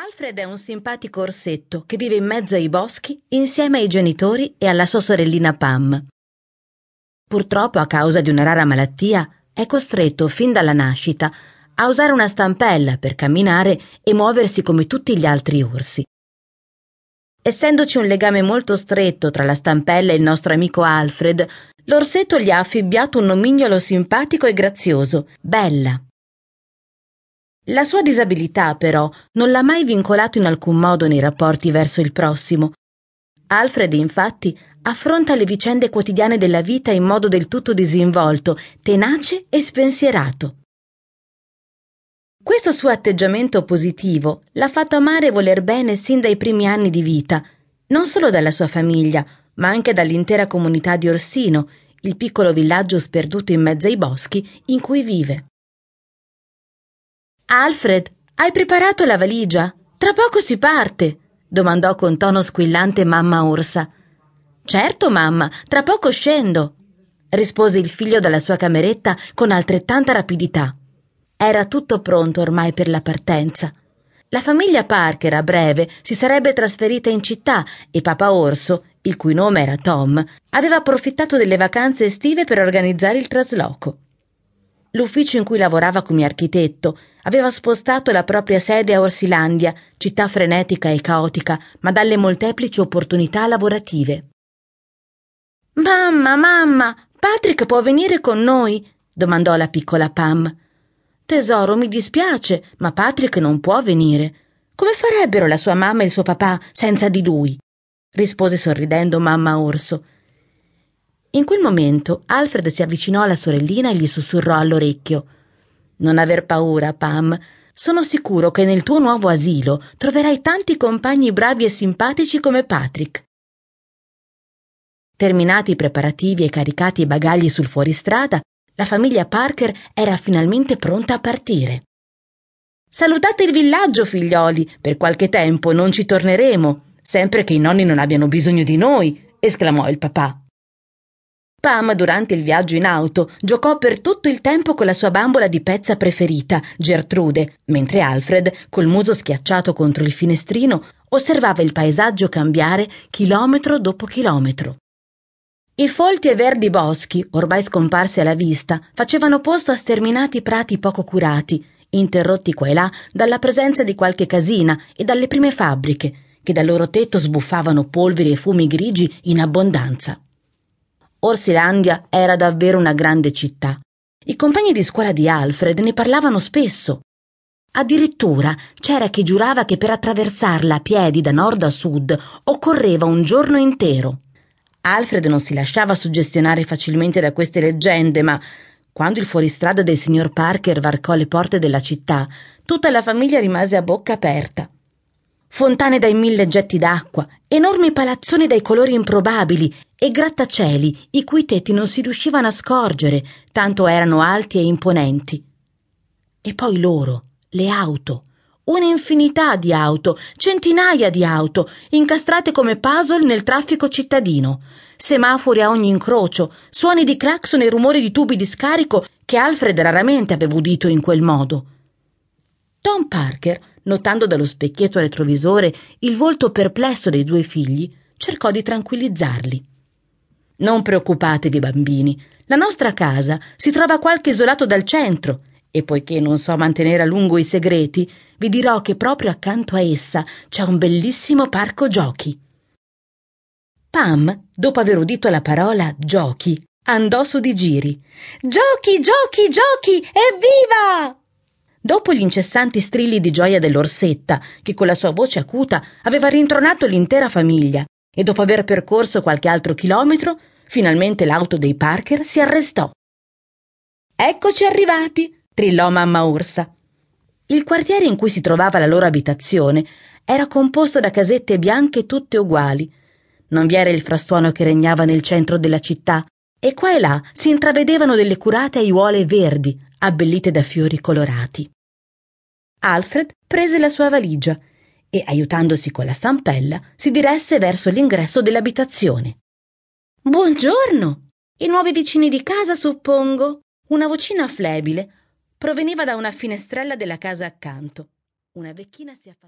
Alfred è un simpatico orsetto che vive in mezzo ai boschi insieme ai genitori e alla sua sorellina Pam. Purtroppo, a causa di una rara malattia, è costretto fin dalla nascita a usare una stampella per camminare e muoversi come tutti gli altri orsi. Essendoci un legame molto stretto tra la stampella e il nostro amico Alfred, l'orsetto gli ha affibbiato un nomignolo simpatico e grazioso, Bella. La sua disabilità, però, non l'ha mai vincolato in alcun modo nei rapporti verso il prossimo. Alfred, infatti, affronta le vicende quotidiane della vita in modo del tutto disinvolto, tenace e spensierato. Questo suo atteggiamento positivo l'ha fatto amare e voler bene sin dai primi anni di vita, non solo dalla sua famiglia, ma anche dall'intera comunità di Orsino, il piccolo villaggio sperduto in mezzo ai boschi in cui vive. Alfred, hai preparato la valigia? Tra poco si parte, domandò con tono squillante mamma Orsa. Certo, mamma, tra poco scendo, rispose il figlio dalla sua cameretta con altrettanta rapidità. Era tutto pronto ormai per la partenza. La famiglia Parker a breve si sarebbe trasferita in città e Papa Orso, il cui nome era Tom, aveva approfittato delle vacanze estive per organizzare il trasloco. L'ufficio in cui lavorava come architetto aveva spostato la propria sede a Orsilandia, città frenetica e caotica, ma dalle molteplici opportunità lavorative. Mamma, mamma, Patrick può venire con noi? domandò la piccola Pam. Tesoro, mi dispiace, ma Patrick non può venire. Come farebbero la sua mamma e il suo papà senza di lui? rispose sorridendo mamma Orso. In quel momento Alfred si avvicinò alla sorellina e gli sussurrò all'orecchio Non aver paura, Pam. Sono sicuro che nel tuo nuovo asilo troverai tanti compagni bravi e simpatici come Patrick. Terminati i preparativi e caricati i bagagli sul fuoristrada, la famiglia Parker era finalmente pronta a partire. Salutate il villaggio, figlioli. Per qualche tempo non ci torneremo, sempre che i nonni non abbiano bisogno di noi, esclamò il papà. Pam, durante il viaggio in auto, giocò per tutto il tempo con la sua bambola di pezza preferita, Gertrude, mentre Alfred, col muso schiacciato contro il finestrino, osservava il paesaggio cambiare chilometro dopo chilometro. I folti e verdi boschi, ormai scomparsi alla vista, facevano posto a sterminati prati poco curati, interrotti qua e là dalla presenza di qualche casina e dalle prime fabbriche, che dal loro tetto sbuffavano polveri e fumi grigi in abbondanza. Orsilandia era davvero una grande città. I compagni di scuola di Alfred ne parlavano spesso. Addirittura c'era chi giurava che per attraversarla a piedi da nord a sud occorreva un giorno intero. Alfred non si lasciava suggestionare facilmente da queste leggende, ma quando il fuoristrada del signor Parker varcò le porte della città, tutta la famiglia rimase a bocca aperta fontane dai mille getti d'acqua, enormi palazzoni dai colori improbabili e grattacieli i cui tetti non si riuscivano a scorgere, tanto erano alti e imponenti. E poi loro, le auto, un'infinità di auto, centinaia di auto, incastrate come puzzle nel traffico cittadino, semafori a ogni incrocio, suoni di clacson e rumori di tubi di scarico che Alfred raramente aveva udito in quel modo. Tom Parker notando dallo specchietto retrovisore il volto perplesso dei due figli, cercò di tranquillizzarli. Non preoccupatevi, bambini, la nostra casa si trova qualche isolato dal centro e poiché non so mantenere a lungo i segreti, vi dirò che proprio accanto a essa c'è un bellissimo parco giochi. Pam, dopo aver udito la parola giochi, andò su di giri. Giochi, giochi, giochi! Evviva! Dopo gli incessanti strilli di gioia dell'orsetta, che con la sua voce acuta aveva rintronato l'intera famiglia, e dopo aver percorso qualche altro chilometro, finalmente l'auto dei Parker si arrestò. Eccoci arrivati, trillò mamma Orsa. Il quartiere in cui si trovava la loro abitazione era composto da casette bianche tutte uguali. Non vi era il frastuono che regnava nel centro della città, e qua e là si intravedevano delle curate aiuole verdi, abbellite da fiori colorati. Alfred prese la sua valigia e, aiutandosi con la stampella, si diresse verso l'ingresso dell'abitazione. Buongiorno! I nuovi vicini di casa, suppongo. Una vocina flebile proveniva da una finestrella della casa accanto. Una vecchina si affacciò.